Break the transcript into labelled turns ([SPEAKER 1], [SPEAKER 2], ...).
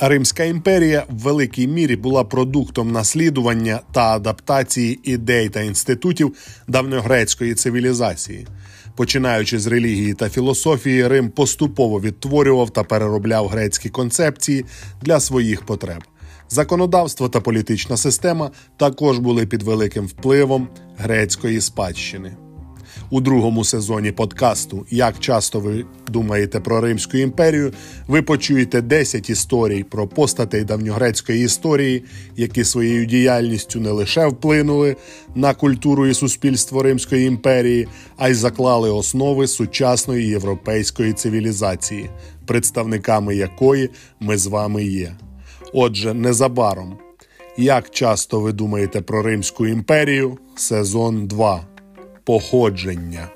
[SPEAKER 1] Римська імперія в великій мірі була продуктом наслідування та адаптації ідей та інститутів давньогрецької цивілізації. Починаючи з релігії та філософії, Рим поступово відтворював та переробляв грецькі концепції для своїх потреб. Законодавство та політична система також були під великим впливом грецької спадщини. У другому сезоні подкасту Як часто ви думаєте про Римську імперію, ви почуєте 10 історій про постатей давньогрецької історії, які своєю діяльністю не лише вплинули на культуру і суспільство Римської імперії, а й заклали основи сучасної європейської цивілізації, представниками якої ми з вами є. Отже, незабаром. Як часто ви думаєте про Римську імперію? Сезон 2 походження.